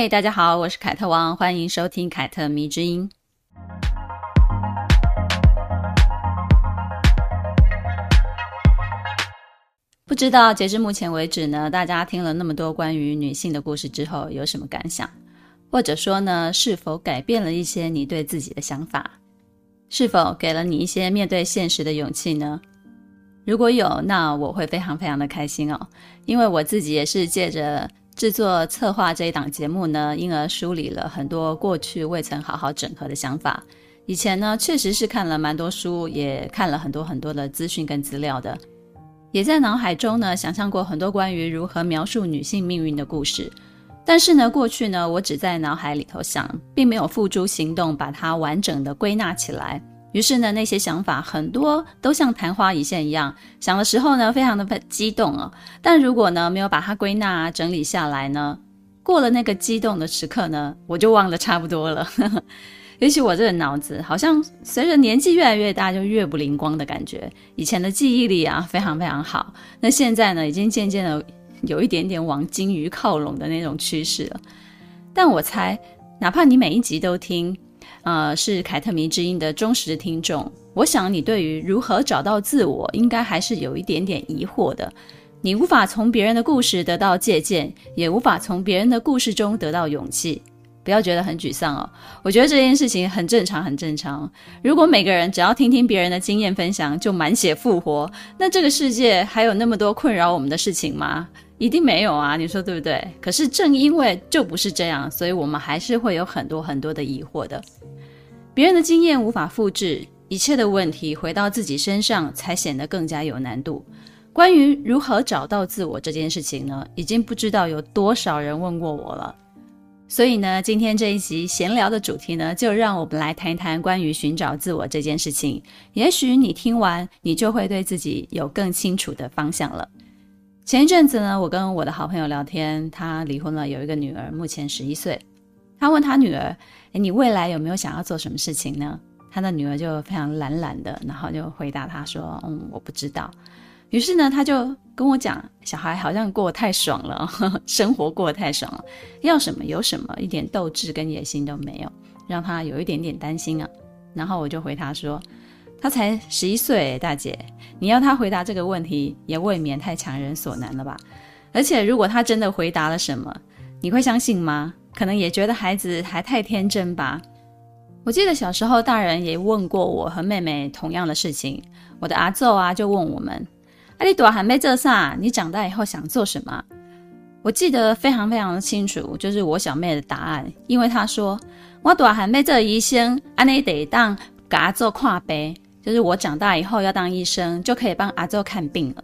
嘿，大家好，我是凯特王，欢迎收听凯特迷之音。不知道截至目前为止呢，大家听了那么多关于女性的故事之后，有什么感想？或者说呢，是否改变了一些你对自己的想法？是否给了你一些面对现实的勇气呢？如果有，那我会非常非常的开心哦，因为我自己也是借着制作策划这一档节目呢，因而梳理了很多过去未曾好好整合的想法。以前呢，确实是看了蛮多书，也看了很多很多的资讯跟资料的。也在脑海中呢，想象过很多关于如何描述女性命运的故事，但是呢，过去呢，我只在脑海里头想，并没有付诸行动，把它完整的归纳起来。于是呢，那些想法很多都像昙花一现一样，想的时候呢，非常的激动啊。但如果呢，没有把它归纳整理下来呢，过了那个激动的时刻呢，我就忘得差不多了。也许我这个脑子好像随着年纪越来越大，就越不灵光的感觉。以前的记忆力啊，非常非常好。那现在呢，已经渐渐的有一点点往金鱼靠拢的那种趋势了。但我猜，哪怕你每一集都听，呃，是凯特迷之音的忠实听众，我想你对于如何找到自我，应该还是有一点点疑惑的。你无法从别人的故事得到借鉴，也无法从别人的故事中得到勇气。不要觉得很沮丧哦，我觉得这件事情很正常，很正常。如果每个人只要听听别人的经验分享就满血复活，那这个世界还有那么多困扰我们的事情吗？一定没有啊，你说对不对？可是正因为就不是这样，所以我们还是会有很多很多的疑惑的。别人的经验无法复制，一切的问题回到自己身上才显得更加有难度。关于如何找到自我这件事情呢，已经不知道有多少人问过我了。所以呢，今天这一集闲聊的主题呢，就让我们来谈一谈关于寻找自我这件事情。也许你听完，你就会对自己有更清楚的方向了。前一阵子呢，我跟我的好朋友聊天，他离婚了，有一个女儿，目前十一岁。他问他女儿：“诶，你未来有没有想要做什么事情呢？”他的女儿就非常懒懒的，然后就回答他说：“嗯，我不知道。”于是呢，他就跟我讲，小孩好像过得太爽了，呵呵，生活过得太爽了，要什么有什么，一点斗志跟野心都没有，让他有一点点担心啊。然后我就回他说，他才十一岁，大姐，你要他回答这个问题，也未免太强人所难了吧？而且如果他真的回答了什么，你会相信吗？可能也觉得孩子还太天真吧。我记得小时候，大人也问过我和妹妹同样的事情，我的阿奏啊就问我们。啊，你大汉要做啥？你长大以后想做什么？我记得非常非常的清楚，就是我小妹的答案，因为她说我大汉要做医生，安尼得当阿祖看病，就是我长大以后要当医生，就可以帮阿祖看病了。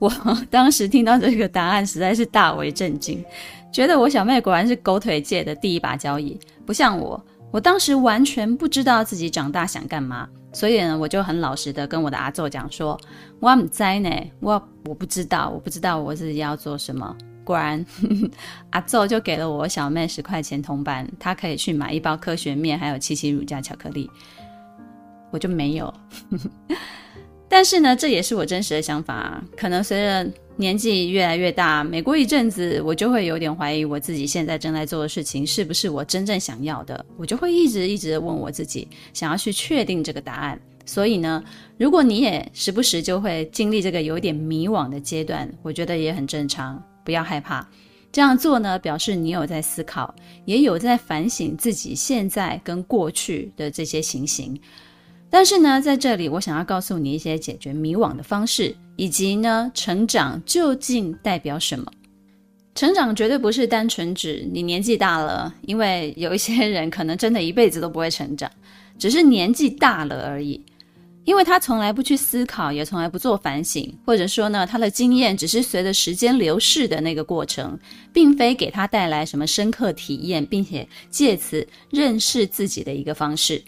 我 当时听到这个答案，实在是大为震惊，觉得我小妹果然是狗腿界的第一把交椅，不像我，我当时完全不知道自己长大想干嘛。所以呢，我就很老实的跟我的阿祖讲说，我唔知呢，我我不知道，我不知道我自己要做什么。果然，呵 呵阿祖就给了我小妹十块钱铜板，她可以去买一包科学面，还有七七乳加巧克力。我就没有。但是呢，这也是我真实的想法。可能随着年纪越来越大，每过一阵子，我就会有点怀疑我自己现在正在做的事情是不是我真正想要的。我就会一直一直问我自己，想要去确定这个答案。所以呢，如果你也时不时就会经历这个有点迷惘的阶段，我觉得也很正常，不要害怕。这样做呢，表示你有在思考，也有在反省自己现在跟过去的这些情形。但是呢，在这里我想要告诉你一些解决迷惘的方式，以及呢，成长究竟代表什么？成长绝对不是单纯指你年纪大了，因为有一些人可能真的一辈子都不会成长，只是年纪大了而已。因为他从来不去思考，也从来不做反省，或者说呢，他的经验只是随着时间流逝的那个过程，并非给他带来什么深刻体验，并且借此认识自己的一个方式。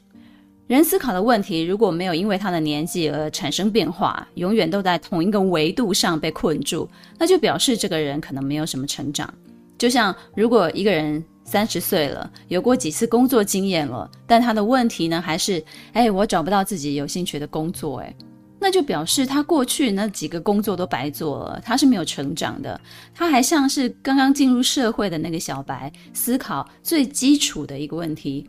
人思考的问题如果没有因为他的年纪而产生变化，永远都在同一个维度上被困住，那就表示这个人可能没有什么成长。就像如果一个人三十岁了，有过几次工作经验了，但他的问题呢还是，哎，我找不到自己有兴趣的工作，哎，那就表示他过去那几个工作都白做了，他是没有成长的，他还像是刚刚进入社会的那个小白，思考最基础的一个问题。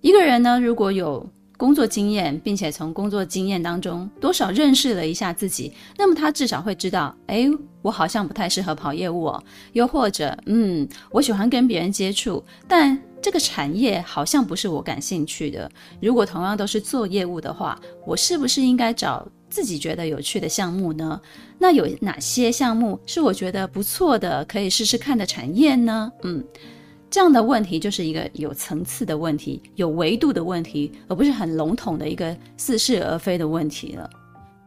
一个人呢，如果有工作经验，并且从工作经验当中多少认识了一下自己，那么他至少会知道，哎，我好像不太适合跑业务哦，又或者，嗯，我喜欢跟别人接触，但这个产业好像不是我感兴趣的。如果同样都是做业务的话，我是不是应该找自己觉得有趣的项目呢？那有哪些项目是我觉得不错的，可以试试看的产业呢？嗯。这样的问题就是一个有层次的问题，有维度的问题，而不是很笼统的一个似是而非的问题了。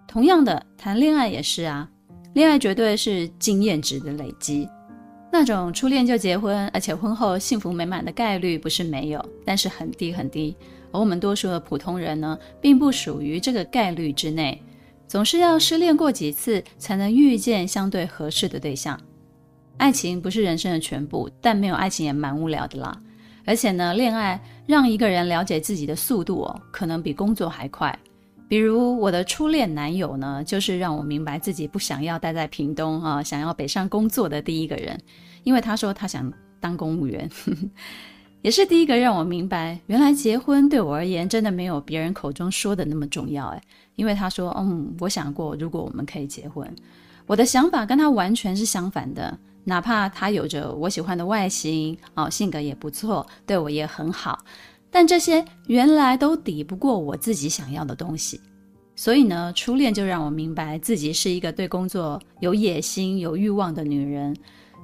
同样的，谈恋爱也是啊，恋爱绝对是经验值的累积。那种初恋就结婚，而且婚后幸福美满的概率不是没有，但是很低很低。而我们多数的普通人呢，并不属于这个概率之内，总是要失恋过几次，才能遇见相对合适的对象。爱情不是人生的全部，但没有爱情也蛮无聊的啦。而且呢，恋爱让一个人了解自己的速度哦，可能比工作还快。比如我的初恋男友呢，就是让我明白自己不想要待在屏东啊，想要北上工作的第一个人。因为他说他想当公务员，也是第一个让我明白，原来结婚对我而言真的没有别人口中说的那么重要。哎，因为他说，嗯，我想过如果我们可以结婚，我的想法跟他完全是相反的。哪怕他有着我喜欢的外形，哦，性格也不错，对我也很好，但这些原来都抵不过我自己想要的东西。所以呢，初恋就让我明白自己是一个对工作有野心、有欲望的女人。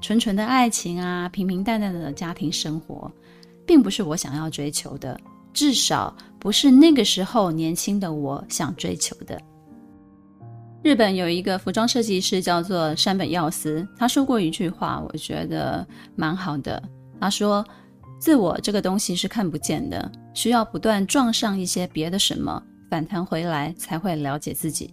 纯纯的爱情啊，平平淡淡的家庭生活，并不是我想要追求的，至少不是那个时候年轻的我想追求的。日本有一个服装设计师叫做山本耀司，他说过一句话，我觉得蛮好的。他说：“自我这个东西是看不见的，需要不断撞上一些别的什么，反弹回来才会了解自己。”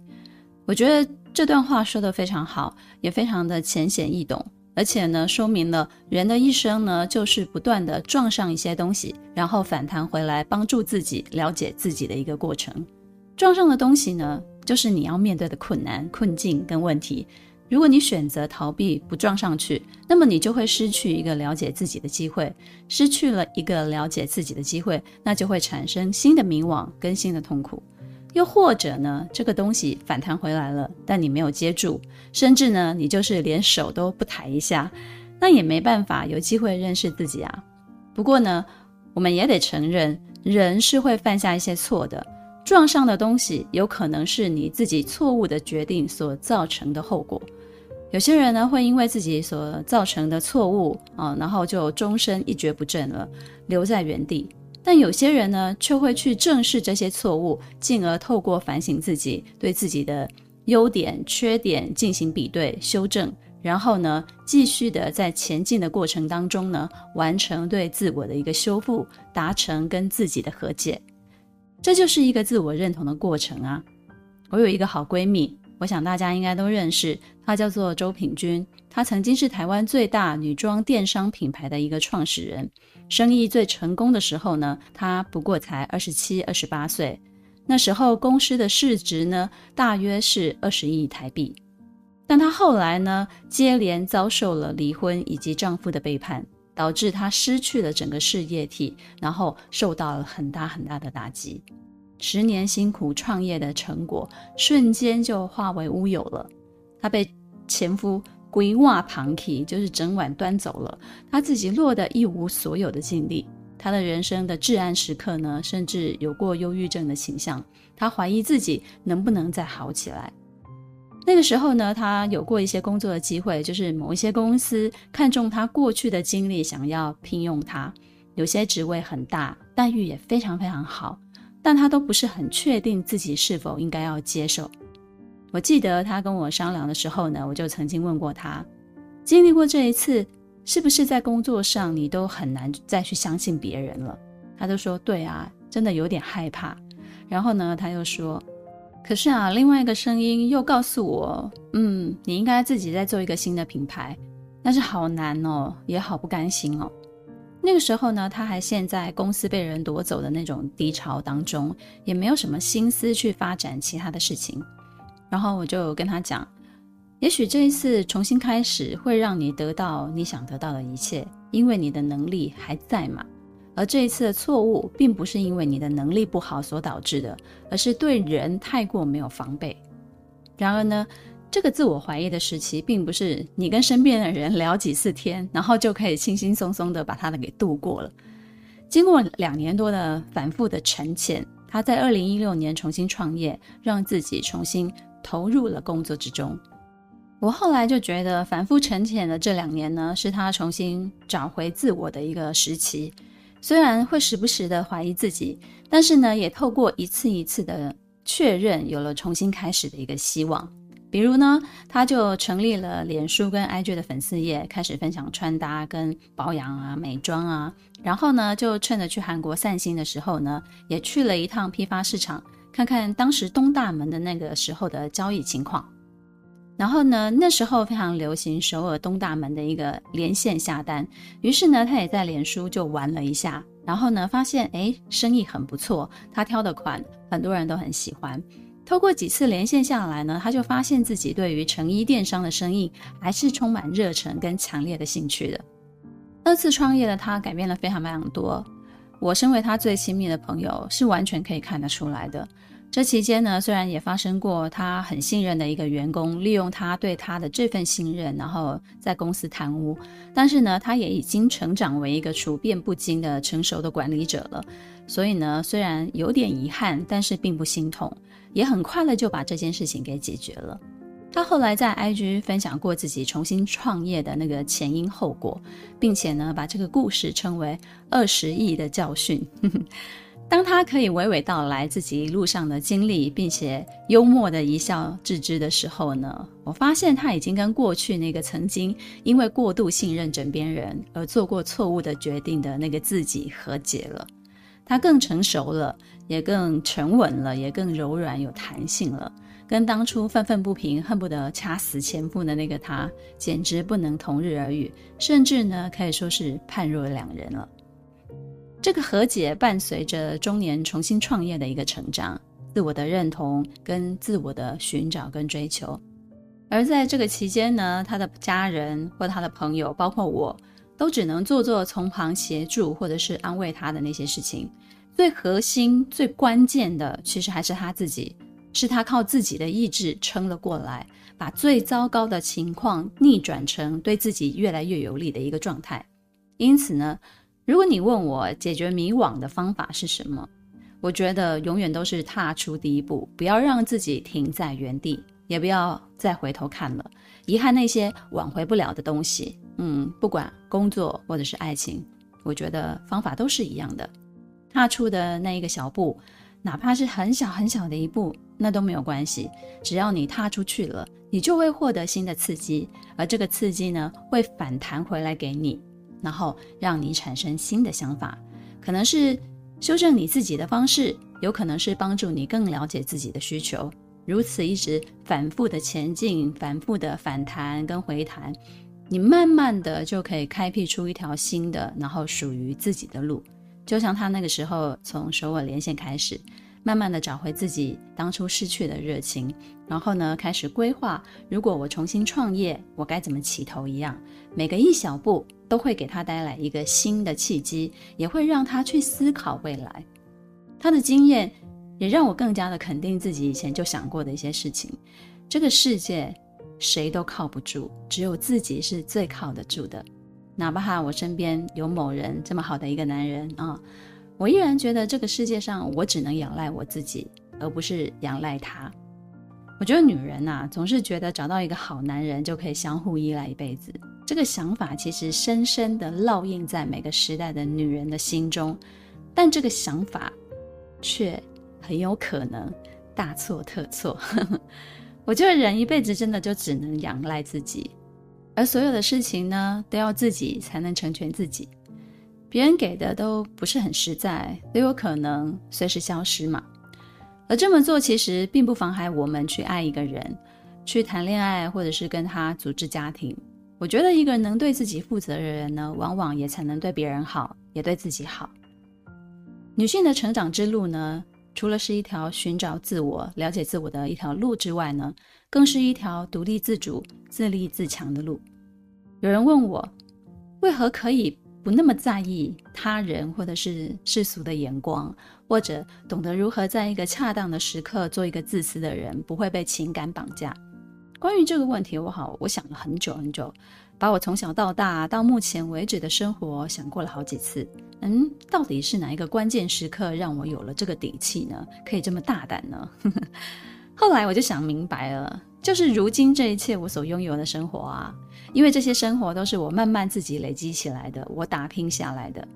我觉得这段话说得非常好，也非常的浅显易懂，而且呢，说明了人的一生呢，就是不断的撞上一些东西，然后反弹回来，帮助自己了解自己的一个过程。撞上的东西呢，就是你要面对的困难、困境跟问题。如果你选择逃避，不撞上去，那么你就会失去一个了解自己的机会。失去了一个了解自己的机会，那就会产生新的迷惘跟新的痛苦。又或者呢，这个东西反弹回来了，但你没有接住，甚至呢，你就是连手都不抬一下，那也没办法有机会认识自己啊。不过呢，我们也得承认，人是会犯下一些错的。撞上的东西有可能是你自己错误的决定所造成的后果。有些人呢，会因为自己所造成的错误啊，然后就终身一蹶不振了，留在原地。但有些人呢，却会去正视这些错误，进而透过反省自己，对自己的优点、缺点进行比对、修正，然后呢，继续的在前进的过程当中呢，完成对自我的一个修复，达成跟自己的和解。这就是一个自我认同的过程啊！我有一个好闺蜜，我想大家应该都认识，她叫做周品君。她曾经是台湾最大女装电商品牌的一个创始人，生意最成功的时候呢，她不过才二十七、二十八岁。那时候公司的市值呢，大约是二十亿台币。但她后来呢，接连遭受了离婚以及丈夫的背叛。导致他失去了整个事业体，然后受到了很大很大的打击。十年辛苦创业的成果，瞬间就化为乌有了。他被前夫规划旁体，就是整碗端走了。他自己落得一无所有的境地。他的人生的至暗时刻呢，甚至有过忧郁症的倾向。他怀疑自己能不能再好起来。那个时候呢，他有过一些工作的机会，就是某一些公司看中他过去的经历，想要聘用他。有些职位很大，待遇也非常非常好，但他都不是很确定自己是否应该要接受。我记得他跟我商量的时候呢，我就曾经问过他，经历过这一次，是不是在工作上你都很难再去相信别人了？他就说，对啊，真的有点害怕。然后呢，他又说：“可是啊，另外一个声音又告诉我，嗯，你应该自己再做一个新的品牌，但是好难哦，也好不甘心哦。”那个时候呢，他还陷在公司被人夺走的那种低潮当中，也没有什么心思去发展其他的事情。然后我就跟他讲，也许这一次重新开始会让你得到你想得到的一切，因为你的能力还在嘛。而这一次的错误，并不是因为你的能力不好所导致的，而是对人太过没有防备。然而呢，这个自我怀疑的时期，并不是你跟身边的人聊几次天，然后就可以轻轻松松的把它的给度过了。经过两年多的反复的沉潜，他在二零一六年重新创业，让自己重新投入了工作之中。我后来就觉得，反复沉潜的这两年呢，是他重新找回自我的一个时期。虽然会时不时的怀疑自己，但是呢，也透过一次一次的确认，有了重新开始的一个希望。比如呢，他就成立了脸书跟 IG 的粉丝页，开始分享穿搭跟保养啊、美妆啊。然后呢，就趁着去韩国散心的时候呢，也去了一趟批发市场，看看当时东大门的那个时候的交易情况。然后呢，那时候非常流行首尔东大门的一个连线下单，于是呢，他也在脸书就玩了一下，然后呢，发现诶，生意很不错，他挑的款很多人都很喜欢。透过几次连线下来呢，他就发现自己对于成衣电商的生意还是充满热忱跟强烈的兴趣的。二次创业的他改变了非常非常多，我身为他最亲密的朋友，是完全可以看得出来的。这期间呢，虽然也发生过他很信任的一个员工利用他对他的这份信任，然后在公司贪污，但是呢，他也已经成长为一个处变不惊的成熟的管理者了。所以呢，虽然有点遗憾，但是并不心痛。也很快乐就把这件事情给解决了。他后来在 IG 分享过自己重新创业的那个前因后果，并且呢，把这个故事称为“二十亿的教训”。当他可以娓娓道来自己一路上的经历，并且幽默的一笑置之的时候呢，我发现他已经跟过去那个曾经因为过度信任枕边人而做过错误的决定的那个自己和解了。他更成熟了，也更沉稳了，也更柔软有弹性了，跟当初愤愤不平、恨不得掐死前夫的那个他，简直不能同日而语，甚至呢，可以说是判若两人了。这个和解伴随着中年重新创业的一个成长，自我的认同跟自我的寻找跟追求，而在这个期间呢，他的家人或他的朋友，包括我。都只能做做从旁协助或者是安慰他的那些事情，最核心、最关键的，其实还是他自己，是他靠自己的意志撑了过来，把最糟糕的情况逆转成对自己越来越有利的一个状态。因此呢，如果你问我解决迷惘的方法是什么，我觉得永远都是踏出第一步，不要让自己停在原地，也不要再回头看了，遗憾那些挽回不了的东西。嗯，不管工作或者是爱情，我觉得方法都是一样的。踏出的那一个小步，哪怕是很小很小的一步，那都没有关系。只要你踏出去了，你就会获得新的刺激，而这个刺激呢，会反弹回来给你，然后让你产生新的想法。可能是修正你自己的方式，有可能是帮助你更了解自己的需求。如此一直反复的前进，反复的反弹跟回弹。你慢慢的就可以开辟出一条新的，然后属于自己的路。就像他那个时候从首尔连线开始，慢慢的找回自己当初失去的热情，然后呢，开始规划，如果我重新创业，我该怎么起头一样。每个一小步都会给他带来一个新的契机，也会让他去思考未来。他的经验也让我更加的肯定自己以前就想过的一些事情。这个世界。谁都靠不住，只有自己是最靠得住的。哪怕我身边有某人这么好的一个男人啊，我依然觉得这个世界上我只能仰赖我自己，而不是仰赖他。我觉得女人呐，总是觉得找到一个好男人就可以相互依赖一辈子。这个想法其实深深地烙印在每个时代的女人的心中，但这个想法却很有可能大错特错。我觉得人一辈子真的就只能仰赖自己，而所有的事情呢，都要自己才能成全自己。别人给的都不是很实在，都有可能随时消失嘛。而这么做其实并不妨碍我们去爱一个人，去谈恋爱，或者是跟他组织家庭。我觉得一个人能对自己负责的人呢，往往也才能对别人好，也对自己好。女性的成长之路呢，除了是一条寻找自我、了解自我的一条路之外呢，更是一条独立自主、自立自强的路。有人问我，为何可以不那么在意他人或者是世俗的眼光，或者懂得如何在一个恰当的时刻做一个自私的人，不会被情感绑架？关于这个问题，我好，我想了很久很久，把我从小到大到目前为止的生活想过了好几次。嗯，到底是哪一个关键时刻让我有了这个底气呢？可以这么大胆呢？后来我就想明白了，就是如今这一切我所拥有的生活啊，因为这些生活都是我慢慢自己累积起来的，我打拼下来的。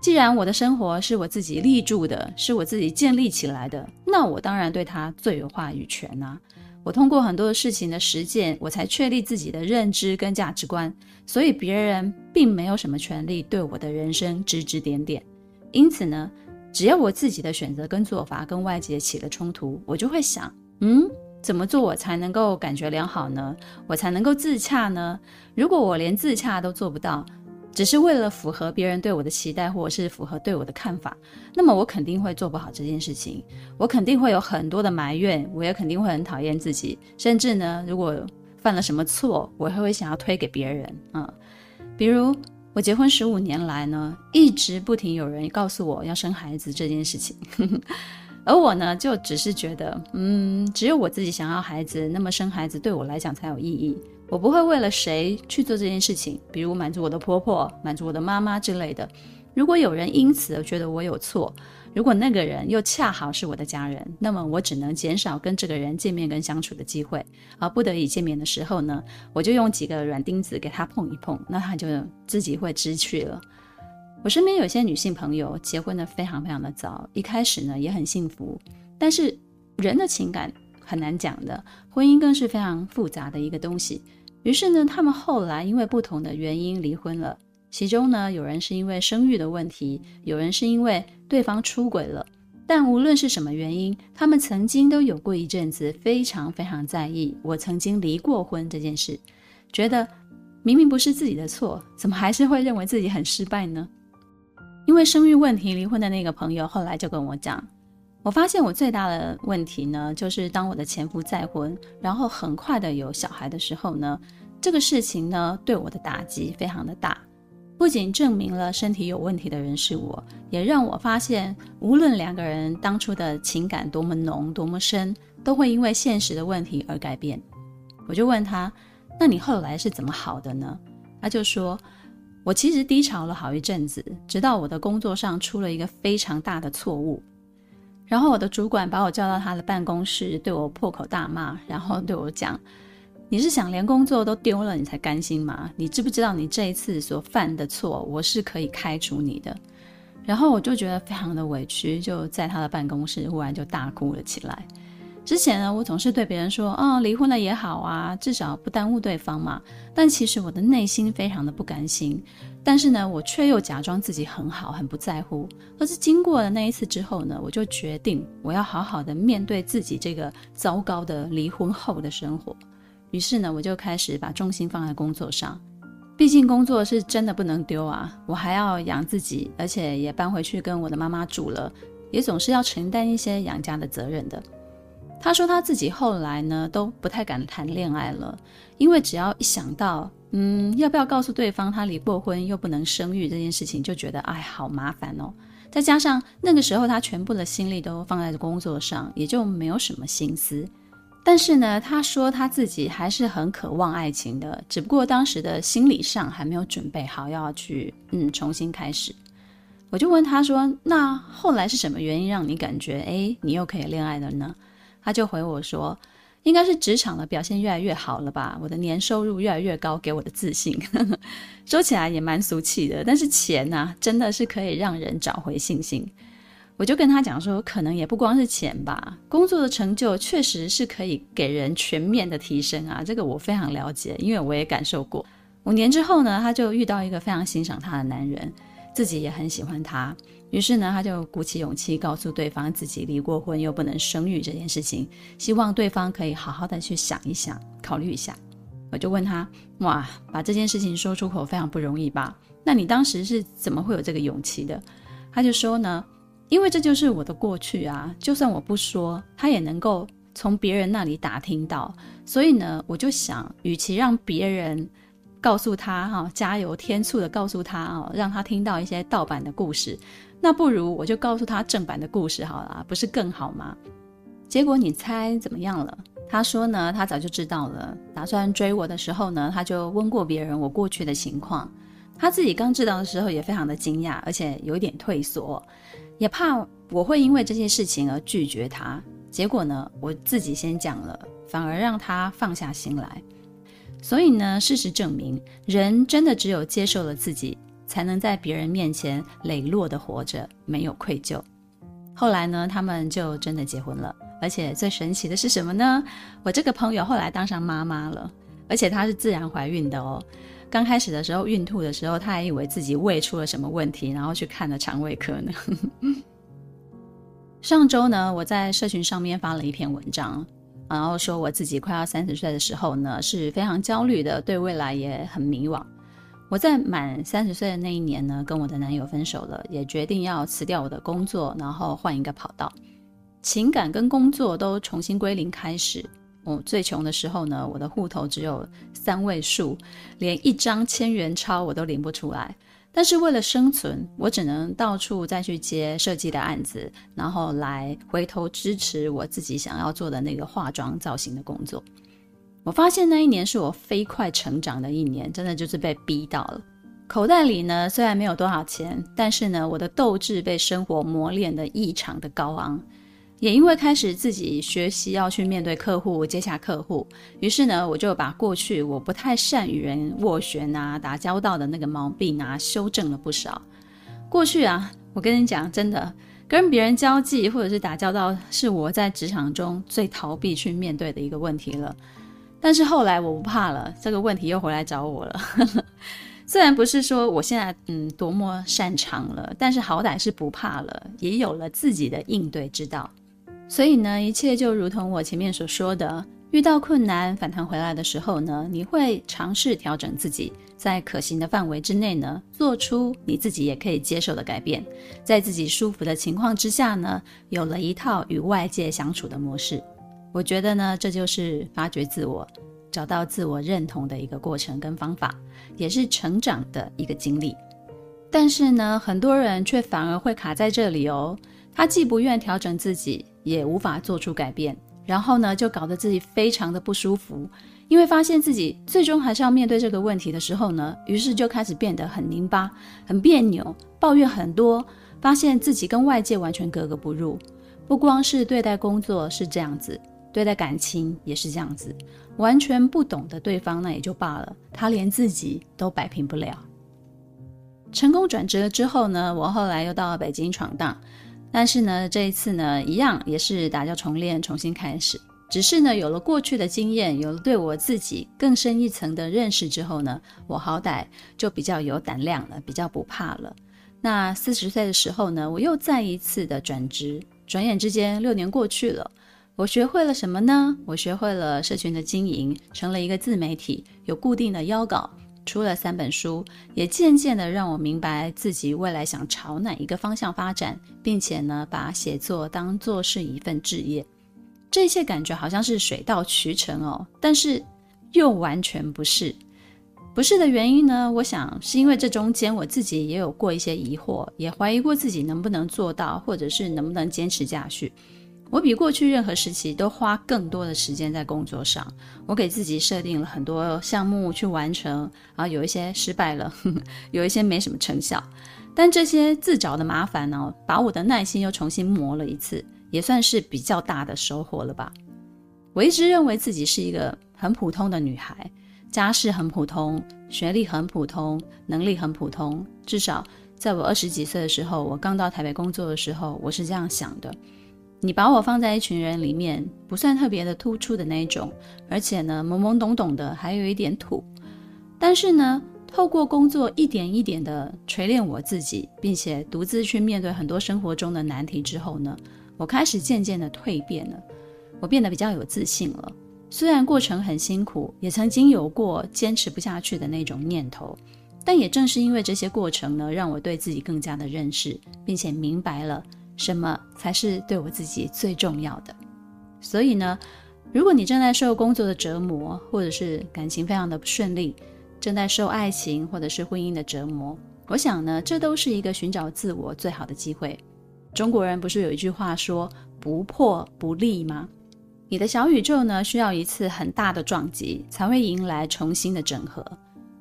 既然我的生活是我自己立住的，是我自己建立起来的，那我当然对它最有话语权啊。我通过很多事情的实践，我才确立自己的认知跟价值观，所以别人并没有什么权利对我的人生指指点点。因此呢，只要我自己的选择跟做法跟外界起了冲突，我就会想，嗯，怎么做我才能够感觉良好呢？我才能够自洽呢？如果我连自洽都做不到，只是为了符合别人对我的期待，或者是符合对我的看法，那么我肯定会做不好这件事情。我肯定会有很多的埋怨，我也肯定会很讨厌自己。甚至呢，如果犯了什么错，我还会想要推给别人。嗯，比如我结婚十五年来呢，一直不停有人告诉我要生孩子这件事情，而我呢，就只是觉得，嗯，只有我自己想要孩子，那么生孩子对我来讲才有意义。我不会为了谁去做这件事情，比如满足我的婆婆、满足我的妈妈之类的。如果有人因此而觉得我有错，如果那个人又恰好是我的家人，那么我只能减少跟这个人见面跟相处的机会。而不得已见面的时候呢，我就用几个软钉子给他碰一碰，那他就自己会知趣了。我身边有些女性朋友结婚的非常非常的早，一开始呢也很幸福，但是人的情感很难讲的，婚姻更是非常复杂的一个东西。于是呢，他们后来因为不同的原因离婚了。其中呢，有人是因为生育的问题，有人是因为对方出轨了。但无论是什么原因，他们曾经都有过一阵子非常非常在意我曾经离过婚这件事，觉得明明不是自己的错，怎么还是会认为自己很失败呢？因为生育问题离婚的那个朋友后来就跟我讲。我发现我最大的问题呢，就是当我的前夫再婚，然后很快的有小孩的时候呢，这个事情呢对我的打击非常的大，不仅证明了身体有问题的人是我，也让我发现，无论两个人当初的情感多么浓多么深，都会因为现实的问题而改变。我就问他，那你后来是怎么好的呢？他就说，我其实低潮了好一阵子，直到我的工作上出了一个非常大的错误。然后我的主管把我叫到他的办公室，对我破口大骂，然后对我讲：“你是想连工作都丢了，你才甘心吗？你知不知道你这一次所犯的错，我是可以开除你的？”然后我就觉得非常的委屈，就在他的办公室忽然就大哭了起来。之前呢，我总是对别人说：“哦，离婚了也好啊，至少不耽误对方嘛。”但其实我的内心非常的不甘心，但是呢，我却又假装自己很好，很不在乎。可是经过了那一次之后呢，我就决定我要好好的面对自己这个糟糕的离婚后的生活。于是呢，我就开始把重心放在工作上，毕竟工作是真的不能丢啊，我还要养自己，而且也搬回去跟我的妈妈住了，也总是要承担一些养家的责任的。他说他自己后来呢都不太敢谈恋爱了，因为只要一想到，嗯，要不要告诉对方他离过婚又不能生育这件事情，就觉得哎，好麻烦哦。再加上那个时候他全部的心力都放在工作上，也就没有什么心思。但是呢，他说他自己还是很渴望爱情的，只不过当时的心理上还没有准备好要去，嗯，重新开始。我就问他说，那后来是什么原因让你感觉，哎，你又可以恋爱了呢？他就回我说：“应该是职场的表现越来越好了吧，我的年收入越来越高，给我的自信。”说起来也蛮俗气的，但是钱呐、真的是可以让人找回信心。我就跟他讲说，可能也不光是钱吧，工作的成就确实是可以给人全面的提升啊，这个我非常了解，因为我也感受过。五年之后呢，他就遇到一个非常欣赏他的男人，自己也很喜欢他。于是呢，他就鼓起勇气告诉对方自己离过婚又不能生育这件事情，希望对方可以好好的去想一想，考虑一下。我就问他：哇，把这件事情说出口非常不容易吧？那你当时是怎么会有这个勇气的？他就说呢，因为这就是我的过去啊，就算我不说，他也能够从别人那里打听到。所以呢，我就想，与其让别人告诉他哈，加油添醋的告诉他啊，让他听到一些盗版的故事，那不如我就告诉他正版的故事好了，不是更好吗？结果你猜怎么样了？他说呢，他早就知道了。打算追我的时候呢，他就问过别人我过去的情况。他自己刚知道的时候也非常的惊讶，而且有点退缩，也怕我会因为这些事情而拒绝他。结果呢，我自己先讲了，反而让他放下心来。所以呢，事实证明，人真的只有接受了自己，才能在别人面前磊落的活着，没有愧疚。后来呢，他们就真的结婚了。而且最神奇的是什么呢？我这个朋友后来当上妈妈了，而且她是自然怀孕的哦。刚开始的时候孕吐的时候，她还以为自己胃出了什么问题，然后去看了肠胃科呢。上周呢，我在社群上面发了一篇文章，然后说我自己快要三十岁的时候呢，是非常焦虑的，对未来也很迷惘。我在满三十岁的那一年呢，跟我的男友分手了，也决定要辞掉我的工作，然后换一个跑道。情感跟工作都重新归零开始。我最穷的时候呢，我的户头只有三位数，连一张千元钞我都领不出来。但是为了生存，我只能到处再去接设计的案子，然后来回头支持我自己想要做的那个化妆造型的工作。我发现那一年是我飞快成长的一年，真的就是被逼到了。口袋里呢，虽然没有多少钱，但是呢，我的斗志被生活磨练得异常的高昂。也因为开始自己学习要去面对客户、接洽客户，于是呢，我就把过去我不太善与人斡旋啊、打交道的那个毛病啊，修正了不少。过去啊，我跟你讲，真的跟别人交际或者是打交道，是我在职场中最逃避去面对的一个问题了。但是后来我不怕了，这个问题又回来找我了。虽然不是说我现在嗯多么擅长了，但是好歹是不怕了，也有了自己的应对之道。所以呢，一切就如同我前面所说的，遇到困难反弹回来的时候呢，你会尝试调整自己，在可行的范围之内呢，做出你自己也可以接受的改变，在自己舒服的情况之下呢，有了一套与外界相处的模式。我觉得呢，这就是发掘自我、找到自我认同的一个过程跟方法，也是成长的一个经历。但是呢，很多人却反而会卡在这里哦，他既不愿调整自己。也无法做出改变，然后呢，就搞得自己非常的不舒服，因为发现自己最终还是要面对这个问题的时候呢，于是就开始变得很拧巴、很别扭，抱怨很多，发现自己跟外界完全格格不入。不光是对待工作是这样子，对待感情也是这样子，完全不懂得对方那也就罢了，他连自己都摆平不了。成功转职了之后呢，我后来又到了北京闯荡。但是呢，这一次呢，一样也是打掉重练，重新开始。只是呢，有了过去的经验，有了对我自己更深一层的认识之后呢，我好歹就比较有胆量了，比较不怕了。那四十岁的时候呢，我又再一次的转职。转眼之间，六年过去了，我学会了什么呢？我学会了社群的经营，成了一个自媒体，有固定的邀稿。出了三本书，也渐渐的让我明白自己未来想朝哪一个方向发展，并且呢，把写作当做是一份职业。这一切感觉好像是水到渠成哦，但是又完全不是。不是的原因呢，我想是因为这中间我自己也有过一些疑惑，也怀疑过自己能不能做到，或者是能不能坚持下去。我比过去任何时期都花更多的时间在工作上。我给自己设定了很多项目去完成，然后有一些失败了，呵呵，有一些没什么成效。但这些自找的麻烦呢，把我的耐心又重新磨了一次，也算是比较大的收获了吧。我一直认为自己是一个很普通的女孩，家世很普通，学历很普通，能力很普通。至少在我二十几岁的时候，我刚到台北工作的时候，我是这样想的。你把我放在一群人里面，不算特别的突出的那种，而且呢，懵懵懂懂的，还有一点土。但是呢，透过工作一点一点的锤炼我自己，并且独自去面对很多生活中的难题之后呢，我开始渐渐的蜕变了，我变得比较有自信了。虽然过程很辛苦，也曾经有过坚持不下去的那种念头，但也正是因为这些过程呢，让我对自己更加的认识，并且明白了什么才是对我自己最重要的。所以呢，如果你正在受工作的折磨，或者是感情非常的不顺利，正在受爱情或者是婚姻的折磨，我想呢，这都是一个寻找自我最好的机会。中国人不是有一句话说“不破不立”吗？你的小宇宙呢，需要一次很大的撞击，才会迎来重新的整合，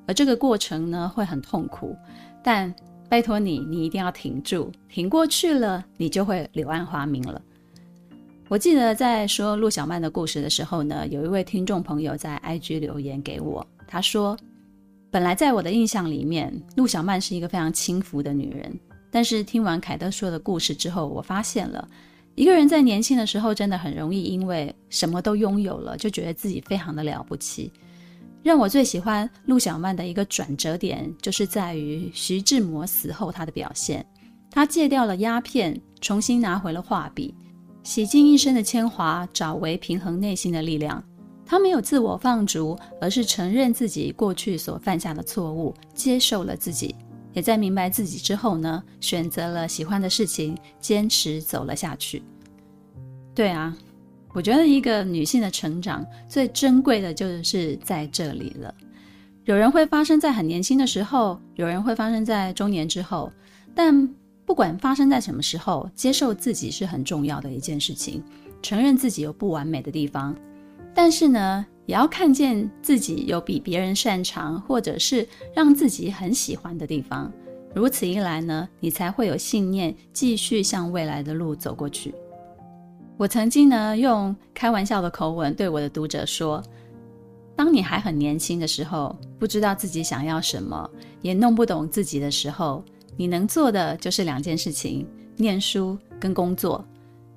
而这个过程呢，会很痛苦，但拜托你，你一定要挺住，挺过去了，你就会柳暗花明了。我记得在说陆小曼的故事的时候呢，有一位听众朋友在 IG 留言给我，他说。本来在我的印象里面，陆小曼是一个非常轻浮的女人。但是听完凯特说的故事之后，我发现了，一个人在年轻的时候真的很容易因为什么都拥有了，就觉得自己非常的了不起。让我最喜欢陆小曼的一个转折点，就是在于徐志摩死后她的表现。她戒掉了鸦片，重新拿回了画笔，洗尽一身的铅华，找回平衡内心的力量。他没有自我放逐，而是承认自己过去所犯下的错误，接受了自己，也在明白自己之后呢，选择了喜欢的事情，坚持走了下去。对啊，我觉得一个女性的成长最珍贵的就是在这里了。有人会发生在很年轻的时候，有人会发生在中年之后，但不管发生在什么时候，接受自己是很重要的一件事情，承认自己有不完美的地方。但是呢，也要看见自己有比别人擅长，或者是让自己很喜欢的地方。如此一来呢，你才会有信念继续向未来的路走过去。我曾经呢，用开玩笑的口吻对我的读者说：当你还很年轻的时候，不知道自己想要什么，也弄不懂自己的时候，你能做的就是两件事情：念书跟工作。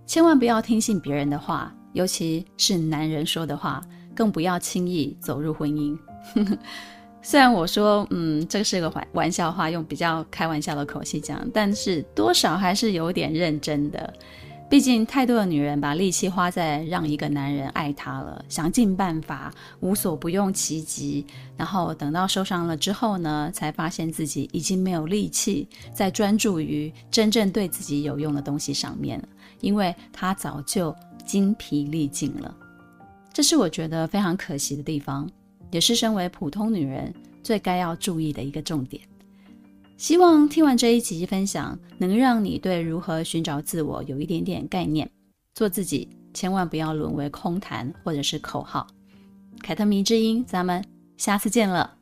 千万不要听信别人的话。尤其是男人说的话，更不要轻易走入婚姻。虽然我说，嗯，这个是个玩玩笑话，用比较开玩笑的口气讲，但是多少还是有点认真的。毕竟太多的女人把力气花在让一个男人爱她了，想尽办法，无所不用其极，然后等到受伤了之后呢，才发现自己已经没有力气再专注于真正对自己有用的东西上面了，因为她早就。精疲力尽了，这是我觉得非常可惜的地方，也是身为普通女人最该要注意的一个重点。希望听完这一集分享能让你对如何寻找自我有一点点概念。做自己千万不要沦为空谈或者是口号。凯特迷之音咱们下次见了。